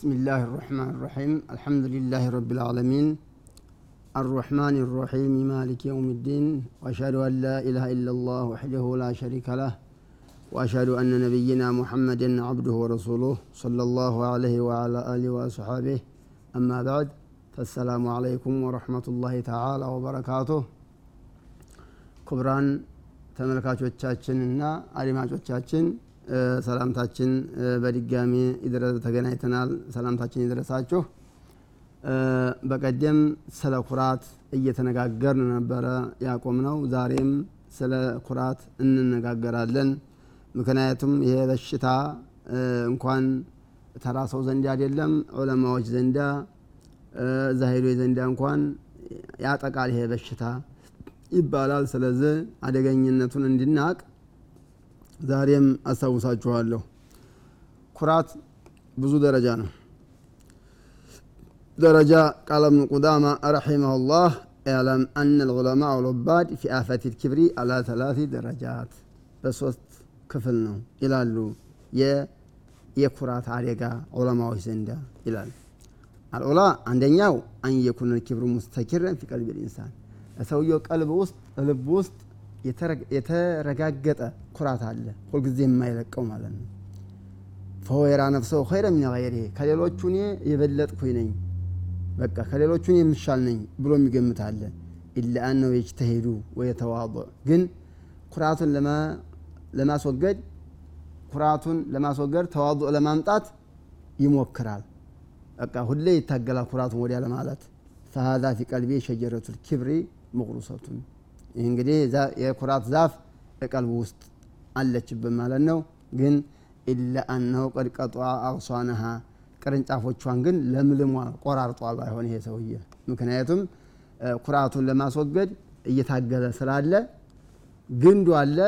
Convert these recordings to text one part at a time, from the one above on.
بسم الله الرحمن الرحيم الحمد لله رب العالمين الرحمن الرحيم مالك يوم الدين وأشهد أن لا إله إلا الله وحده لا شريك له وأشهد أن نبينا محمدا عبده ورسوله صلى الله عليه وعلى آله وصحبه أما بعد فالسلام عليكم ورحمة الله تعالى وبركاته كبران تملكات وتشاتشن أريمات وتشاتشن ሰላምታችን በድጋሚ ተገናኝተናል። ሰላምታችን ይድረሳችሁ። በቀደም ስለ ኩራት እየተነጋገርን ነበረ ያቆም ነው ዛሬም ስለ ኩራት እንነጋገራለን። ምክንያቱም ይሄ በሽታ እንኳን ተራ ሰው ዘንድ አይደለም ዑለማዎች ዘንዳ ዛሂዶች ዘንዳ እንኳን ያጠቃል ይሄ በሽታ ይባላል። ስለዚህ አደገኝነቱን እንድናቅ ዛሬም አስታውሳችኋለሁ ኩራት ብዙ ደረጃ ነው ደረጃ ቃል እብኑ ቁዳማ ረሒመሁ ላህ اعلم أن العلماء العباد في آفة الكبر على ثلاث درجات በሶስት ክፍል ነው ይላሉ የኩራት አደጋ ዑለማዎች ዘንዳ ይላል አልዑላ አንደኛው አን የኩነ ልኪብሩ ሙስተኪረን ፊ ቀልቢ ልኢንሳን ሰውየው ቀልብ ውስጥ ልብ ውስጥ የተረጋገጠ ኩራት አለ። ሁልጊዜ የማይለቀው ማለት ነው። ፈሆ የራ ነፍሰው ኸይረ ምን ገይሪህ ከሌሎቹ እኔ የበለጥኩኝ ነኝ በቃ ከሌሎቹ እኔ የምሻል ነኝ ብሎ የሚገምት አለ። ኢላ አነው የጅተሄዱ ወየተዋضዕ ግን ኩራቱን ለማስወገድ ኩራቱን ለማስወገድ ተዋضዕ ለማምጣት ይሞክራል። በቃ ሁሌ ይታገላል ኩራቱን ወዲያ ለማለት። ፈሃዛ ፊ ቀልቢ ሸጀረቱ ልኪብሪ መቁሩሰቱን ይህ እንግዲህ የኩራት ዛፍ በቀልቡ ውስጥ አለችብን ማለት ነው። ግን ኢላ አነሁ ቀድ ቀጧ አቅሷነሃ ቅርንጫፎቿን ግን ለምልሟል ቆራርጧል ባይሆን ይሄ ሰውዬ። ምክንያቱም ኩራቱን ለማስወገድ እየታገለ ስላለ ግንዱ አለ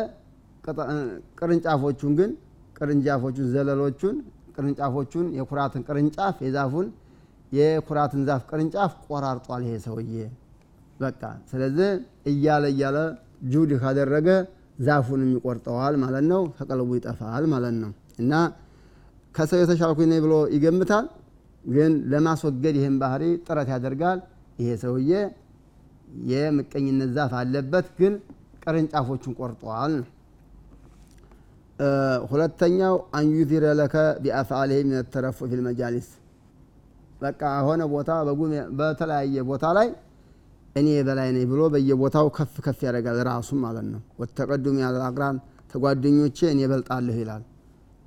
ቅርንጫፎቹን ግን ቅርንጫፎቹን ዘለሎቹን ቅርንጫፎቹን የኩራትን ቅርንጫፍ የዛፉን የኩራትን ዛፍ ቅርንጫፍ ቆራርጧል ይሄ ሰውዬ በቃ ስለዚህ እያለ እያለ ጁድ ካደረገ ዛፉንም ይቆርጠዋል ማለት ነው ከቀልቡ ይጠፋል ማለት ነው። እና ከሰው የተሻልኩኝ ነኝ ብሎ ይገምታል ግን ለማስወገድ ይህን ባህሪ ጥረት ያደርጋል። ይሄ ሰውዬ የምቀኝነት ዛፍ አለበት ግን ቅርንጫፎቹን ቆርጠዋል ሁለተኛው አንዩዚረ ለከ ቢአፍዓሊህ ምን ተረፉ በቃ ሆነ ቦታ በተለያየ ቦታ ላይ እኔ በላይ ነኝ ብሎ በየቦታው ከፍ ከፍ ያደርጋል ራሱም ማለት ነው። ወተቀዱም ያለ አቅራን ተጓደኞቼ እኔ በልጣለሁ ይላል።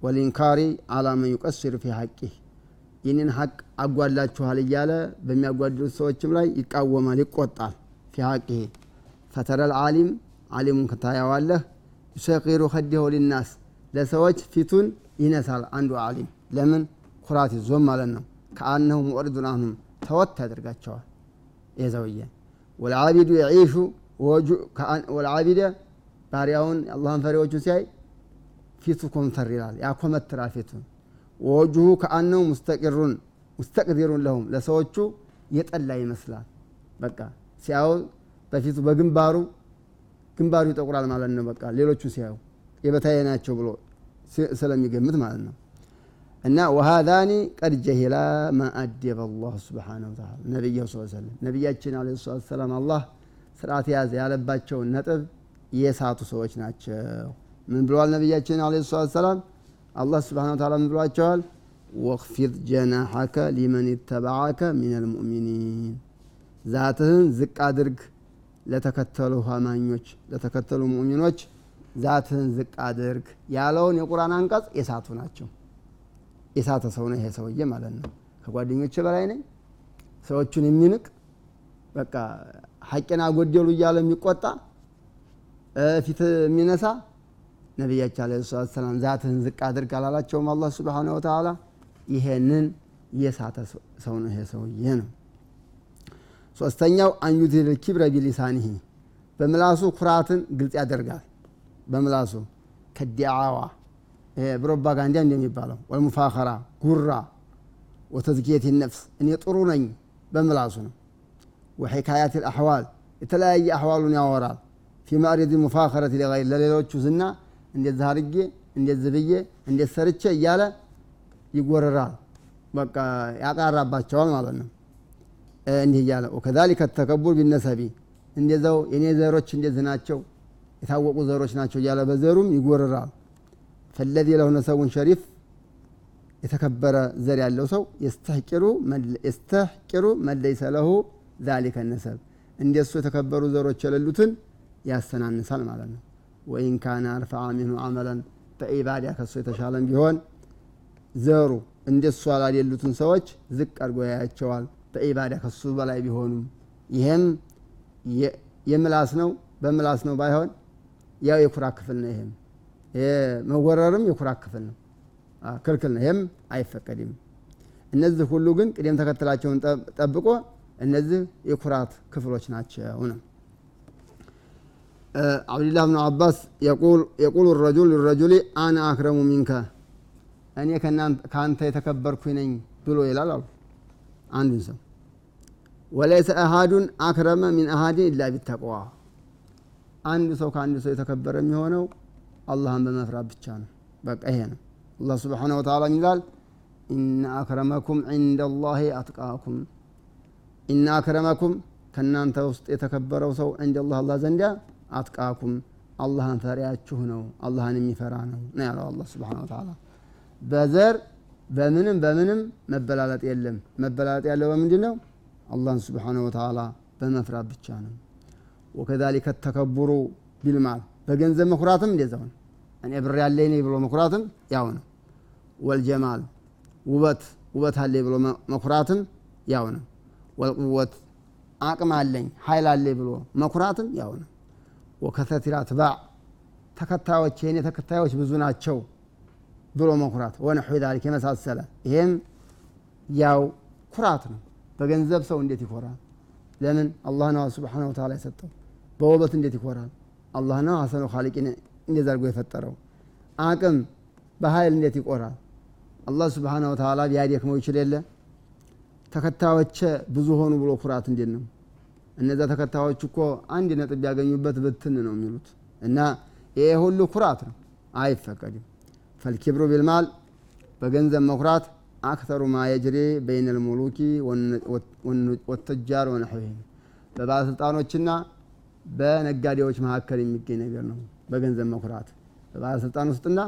ወሊንካሪ አላመን ዩቀስር ፊ ሐቂህ ይህንን ሀቅ አጓላችኋል እያለ በሚያጓድሉት ሰዎችም ላይ ይቃወማል ይቆጣል። ፊ ሐቂህ ፈተረል አሊም አሊሙን ከታያዋለህ ዩሰቂሩ ከዲሁ ሊናስ ለሰዎች ፊቱን ይነሳል አንዱ አሊም ለምን? ኩራት ይዞም ማለት ነው። ከአነሁ ሙዕሪዱን አንሁም ተወት ያደርጋቸዋል። ሰውዬ ወልዓቢዱ የዒሹ ወልዓቢደ ባሪያውን አላህን ፈሪዎቹን ሲያይ ፊቱ ኮምተር ይላል ያኮመትራል ፊቱን ወወጅሁ ከአነሁ ሙስተቂሩን ሙስተቅዲሩን ለሁም ለሰዎቹ የጠላ ይመስላል በቃ ሲያው በፊቱ በግንባሩ ግንባሩ ይጠቁራል ማለት ነው በቃ። ሌሎቹ ሲያዩ የበታየ ናቸው ብሎ ስለሚገምት ማለት ነው እና ወሃዛኒ ቀድ ጀሂላ ማ አደበ ስብሓነሁ ወተዓላ። ነቢዩ ስ ሰለም ነቢያችን አለ ሰላት ሰላም አላህ ስርዓት ያዘ ያለባቸውን ነጥብ የሳቱ ሰዎች ናቸው። ምን ብለዋል ነቢያችን አለ ሰላት ሰላም አላህ ስብሓነ ወተዓላ ምን ብሏቸዋል? ወክፊድ ጀናሐከ ሊመን ይተበዓከ ሚን ልሙእሚኒን ዛትህን ዝቅ አድርግ ለተከተሉ አማኞች ለተከተሉ ሙእሚኖች ዛትህን ዝቅ አድርግ ያለውን የቁርአን አንቀጽ የሳቱ ናቸው የሳተ ሰው ነው ይሄ ሰውዬ ማለት ነው። ከጓደኞች በላይ ነኝ። ሰዎቹን የሚንቅ በቃ ሐቄን አጎደሉ እያለ የሚቆጣ ፊት የሚነሳ ነቢያችን አለ ሰላት ሰላም ዛትህን ዝቅ አድርግ አላላቸውም አላህ ስብሓነ ወተዓላ። ይሄንን የሳተ ሰው ነው ይሄ ሰውዬ ነው። ሶስተኛው አንዩቲል ኪብረ ቢሊሳኒህ በምላሱ ኩራትን ግልጽ ያደርጋል። በምላሱ ከዲዓዋ ፕሮፓጋንዳ እንደሚባለው ወልሙፋኸራ ጉራ ወተዝኪየት ነፍስ እኔ ጥሩ ነኝ በምላሱ ነው። ወሒካያት ልአሕዋል የተለያየ አሕዋሉን ያወራል። ፊ ማዕሪድ ሙፋኸረት ሊገይር ለሌሎቹ ዝና እንደዚህ አድርጌ እንደዚህ ብዬ እንዴት ሰርቼ እያለ ይጎረራል። በቃ ያቃራባቸዋል ማለት ነው። እንዲህ እያለ ወከዛሊከ ተከቡር ቢነሰቢ እንደዛው የኔ ዘሮች እንደዚህ የታወቁ ዘሮች ናቸው እያለ በዘሩም ይጎርራል ፈለዚ ለሁ ነሰቡን ሸሪፍ የተከበረ ዘር ያለው ሰው የስተሕቂሩ መለይሰ ለሁ ዛሊከ ነሰብ እንደሱ የተከበሩ ዘሮች የሌሉትን ያሰናንሳል ማለት ነው። ወኢን ካነ አርፈዓ ሚንሁ አመለን በኢባዳ ከሱ የተሻለም ቢሆን ዘሩ እንደሱ ያላደሉትን ሰዎች ዝቅ አድርጎ ያያቸዋል። በኢባዳ ከሱ በላይ ቢሆኑም ይሄም የምላስ ነው። በምላስ ነው ባይሆን ያው የኩራ ክፍል ነው ይሄም መወረርም የኩራ ክፍል ነው። ክልክል ነው። ይህም አይፈቀድም። እነዚህ ሁሉ ግን ቅደም ተከተላቸውን ጠብቆ እነዚህ የኩራት ክፍሎች ናቸው ነው። አብድላህ ብኑ አባስ የቁሉ ረጁል ልረጁሊ አነ አክረሙ ሚንከ። እኔ ከአንተ የተከበርኩ ነኝ ብሎ ይላል አሉ አንዱን ሰው። ወለይሰ አሃዱን አክረመ ሚን አሃድን ኢላ ቢተቅዋ። አንድ ሰው ከአንድ ሰው የተከበረ የሚሆነው አላህን በመፍራት ብቻ ነው። በቃ ይሄ ነው። አላህ ስብሓነሁ ወተዓላ ይላል? ኢነ አክረመኩም ዒንደ ላሂ አትቃኩም ኢነ አክረመኩም ከእናንተ ውስጥ የተከበረው ሰው ዒንደ ላህ አላህ ዘንዳ አትቃኩም። አላህን ፈሪያችሁ ነው። አላህን የሚፈራ ነው ነው ያለው አላህ ስብሓነሁ ወተዓላ በዘር በምንም በምንም መበላለጥ የለም። መበላለጥ ያለው በምንድን ነው? አላህን ስብሓነሁ ወተዓላ በመፍራት ብቻ ነው። ወከዛሊከ ተከቡሩ ቢልማል በገንዘብ መኩራትም እንደዛው ነው። እኔ ብር ያለኝ ብሎ መኩራትም ያው ነው። ወልጀማል ውበት ውበት አለኝ ብሎ መኩራትም ያው ነው። ወልቁወት አቅም አለኝ ሀይል አለኝ ብሎ መኩራትም ያው ነው። ወከተቲራ ትባዕ ተከታዮች የእኔ ተከታዮች ብዙ ናቸው ብሎ መኩራት። ወነሑ ዛሊክ የመሳሰለ። ይሄም ያው ኩራት ነው። በገንዘብ ሰው እንዴት ይኮራል? ለምን? አላህ ነው ስብሓነሁ ወተዓላ የሰጠው። በውበት እንዴት ይኮራል አላህ ነው ሀሰኑ ካሊቂን እንዴት አድርጎ የፈጠረው? አቅም በኃይል እንዴት ይቆራል? አላህ ስብሓነሁ ወተዓላ ቢያደክመው ይችል የለ? ተከታዮቼ ብዙ ሆኑ ብሎ ኩራት እንዴት ነው? እነዛ ተከታዮች እኮ አንድ ነጥብ ያገኙበት ብትን ነው የሚሉት። እና ይሄ ሁሉ ኩራት ነው አይፈቀድም። ፈልኪብሩ ቢልማል በገንዘብ መኩራት አክተሩ ማ የጅሪ በይነ ልሙሉኪ ወተጃር ወነሕዊህም በባለስልጣኖችና በነጋዴዎች መካከል የሚገኝ ነገር ነው። በገንዘብ መኩራት በባለስልጣን ውስጥና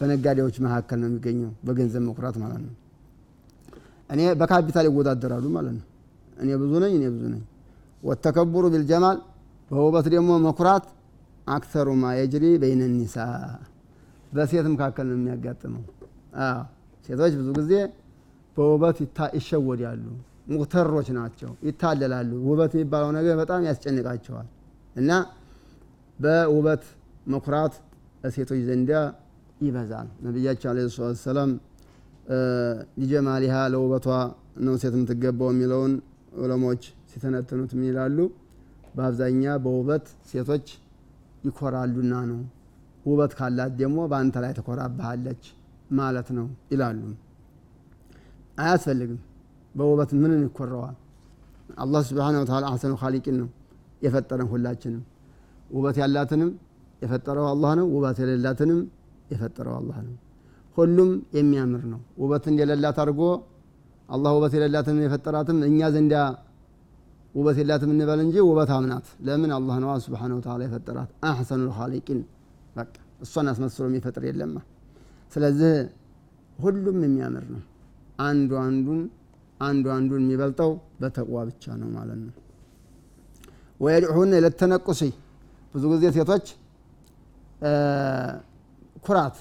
በነጋዴዎች መካከል ነው የሚገኘው በገንዘብ መኩራት ማለት ነው። እኔ በካፒታል ይወዳደራሉ ማለት ነው። እኔ ብዙ ነኝ እኔ ብዙ ነኝ። ወተከቡሩ ቢልጀማል በውበት ደግሞ መኩራት አክተሩ ማ የጅሪ በይነ ኒሳ በሴት መካከል ነው የሚያጋጥመው። ሴቶች ብዙ ጊዜ በውበት ይሸወዳሉ። ሙተሮች ናቸው ይታለላሉ። ውበት የሚባለው ነገር በጣም ያስጨንቃቸዋል እና በውበት መኩራት ሴቶች ዘንዳ ይበዛል። ነቢያቸው አለ ሰላት ሰላም ሊጀማሊሃ ለውበቷ ነው ሴት የምትገባው የሚለውን ዑለሞች ሲተነትኑት ምን ይላሉ? በአብዛኛ በውበት ሴቶች ይኮራሉና ነው። ውበት ካላት ደግሞ በአንተ ላይ ትኮራብሃለች ማለት ነው ይላሉ። አያስፈልግም። በውበት ምንን ይኮረዋል? አላህ ስብሓን ወተላ አሰኑ ካሊቂን ነው የፈጠረን ሁላችንም። ውበት ያላትንም የፈጠረው አላህ ነው። ውበት የሌላትንም የፈጠረው አላህ ነው። ሁሉም የሚያምር ነው። ውበት እንደሌላት አድርጎ አላህ ውበት የሌላትን የፈጠራትም እኛ ዘንዳ ውበት የላትም እንበል እንጂ ውበት አምናት። ለምን? አላህ ነዋ ስብሓን ወተላ የፈጠራት። አሕሰኑ ልካሊቂን በቃ እሷን አስመስሎ የሚፈጥር የለማ። ስለዚህ ሁሉም የሚያምር ነው። አንዱ አንዱን አንዱ አንዱን የሚበልጠው በተቅዋ ብቻ ነው ማለት ነው ወየድዑሁነ ለተነቁሲ። ብዙ ጊዜ ሴቶች ኩራት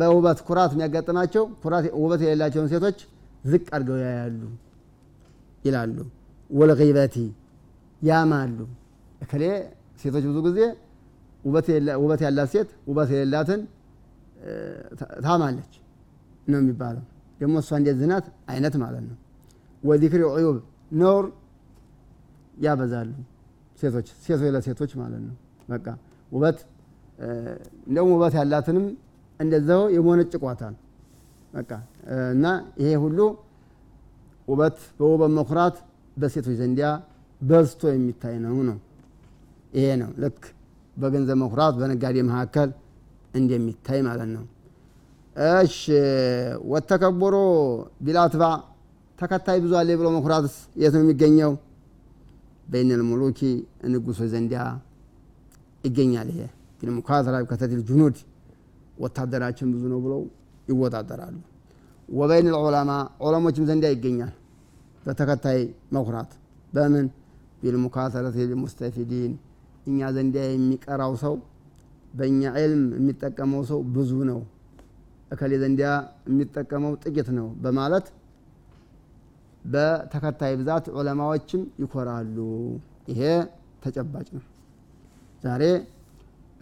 በውበት ኩራት የሚያጋጥማቸው ውበት የሌላቸውን ሴቶች ዝቅ አድርገው ያያሉ ይላሉ። ወልበቲ ያማሉ። እከሌ ሴቶች ብዙ ጊዜ ውበት ያላት ሴት ውበት የሌላትን ታማለች ነው የሚባለው። ደግሞ እሷ እንዴት ዝናት? አይነት ማለት ነው። ወዚክሪ ዑዩብ ነውር ያበዛሉ። ሴቶች ሴቶች ለሴቶች ማለት ነው። በቃ ውበት እንደውም ውበት ያላትንም እንደዛው የሞነጭቋታል በቃ እና ይሄ ሁሉ ውበት በውበት መኩራት በሴቶች ዘንዲያ በዝቶ የሚታይ ነው ነው። ይሄ ነው ልክ በገንዘብ መኩራት በነጋዴ መካከል እንደሚታይ ማለት ነው። እሺ ወተከቦሮ ቢላትባ ተከታይ ብዙ አለ ብሎ መኩራትስ የት ነው የሚገኘው? በይነል ሙሉኪ ንጉሶች ዘንዲያ ይገኛል። ይሄ ግን ሙካተራ ከተቲል ጁኑድ ወታደራችን ብዙ ነው ብለው ይወዳደራሉ። ወበይን ልዑለማ ዑለሞችም ዘንዲያ ይገኛል። በተከታይ መኩራት በምን ቢልሙካተረት ልሙስተፊዲን እኛ ዘንዲያ የሚቀራው ሰው በእኛ ዕልም የሚጠቀመው ሰው ብዙ ነው፣ እከሌ ዘንዲያ የሚጠቀመው ጥቂት ነው በማለት በተከታይ ብዛት ዑለማዎችም ይኮራሉ። ይሄ ተጨባጭ ነው። ዛሬ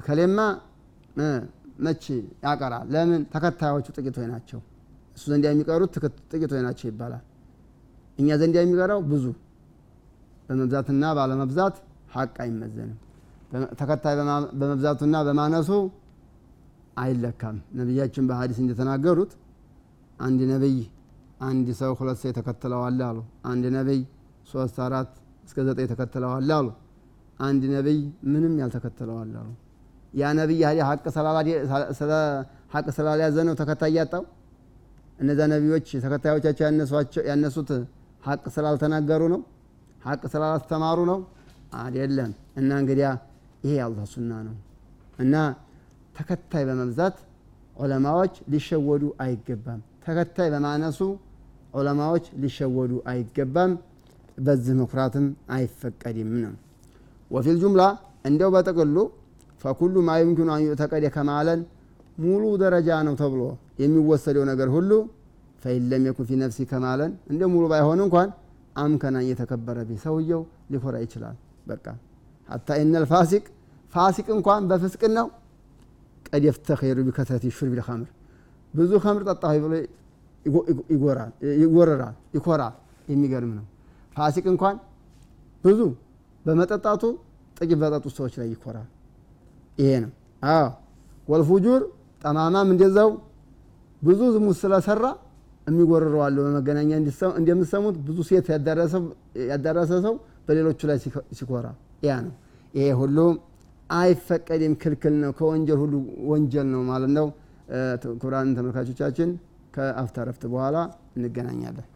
እከሌማ መች ያቀራል? ለምን ተከታዮቹ ጥቂቶች ናቸው። እሱ ዘንዲያ የሚቀሩት ጥቂቶች ናቸው ይባላል። እኛ ዘንዲያ የሚቀራው ብዙ በመብዛትና ባለመብዛት ሀቅ አይመዘንም። ተከታይ በመብዛቱና በማነሱ አይለካም። ነቢያችን በሀዲስ እንደተናገሩት አንድ ነቢይ አንድ ሰው ሁለት ሰው ተከትለዋል አሉ። አንድ ነቢይ ሶስት አራት እስከ ዘጠኝ ተከትለዋል አሉ። አንድ ነቢይ ምንም ያልተከተለዋል አሉ። ያ ነቢይ ሀቅ ስላልያዘ ነው ተከታይ ያጣው። እነዛ ነቢዮች ተከታዮቻቸው ያነሱት ሀቅ ስላልተናገሩ ነው፣ ሀቅ ስላላስተማሩ ነው አይደለም። እና እንግዲያ ይሄ የአላህ ሱና ነው እና ተከታይ በመብዛት ዑለማዎች ሊሸወዱ አይገባም። ተከታይ በማነሱ ዑለማዎች ሊሸወዱ አይገባም። በዚህ መኩራትም አይፈቀድም ነው። ወፊል ጁምላ እንደው በጥቅሉ ፈኩሉ ማ ዩምኪኑ አን ዩዕተቀደ ከማለን ሙሉ ደረጃ ነው ተብሎ የሚወሰደው ነገር ሁሉ ፈኢን የኩን ፊ ነፍሲ ከማለን እንደ ሙሉ ባይሆን እንኳን አምከና እየተከበረ ቢ ሰውየው ሊኮራ ይችላል። በቃ ሀታ ኢነል ፋሲቅ ፋሲቅ እንኳን በፍስቅን ነው ቀድ የፍተኸሩ ቢከትረት ሹርቢ ልኸምር ብዙ ከምር ጠጣሁ ብሎ ይጎረራል፣ ይኮራል። የሚገርም ነው። ፋሲቅ እንኳን ብዙ በመጠጣቱ ጥቂት በጠጡት ሰዎች ላይ ይኮራል። ይሄ ነው። አዎ ወልፉጁር ጠማማም እንደዛው ብዙ ዝሙት ስለሰራ የሚጎርረዋለሁ። በመገናኛ እንደምትሰሙት ብዙ ሴት ያዳረሰ ሰው በሌሎቹ ላይ ሲኮራ ያ ነው። ይሄ ሁሉ አይፈቀድም፣ ክልክል ነው። ከወንጀል ሁሉ ወንጀል ነው ማለት ነው። ክቡራን ተመልካቾቻችን ከአፍታ ረፍት በኋላ እንገናኛለን።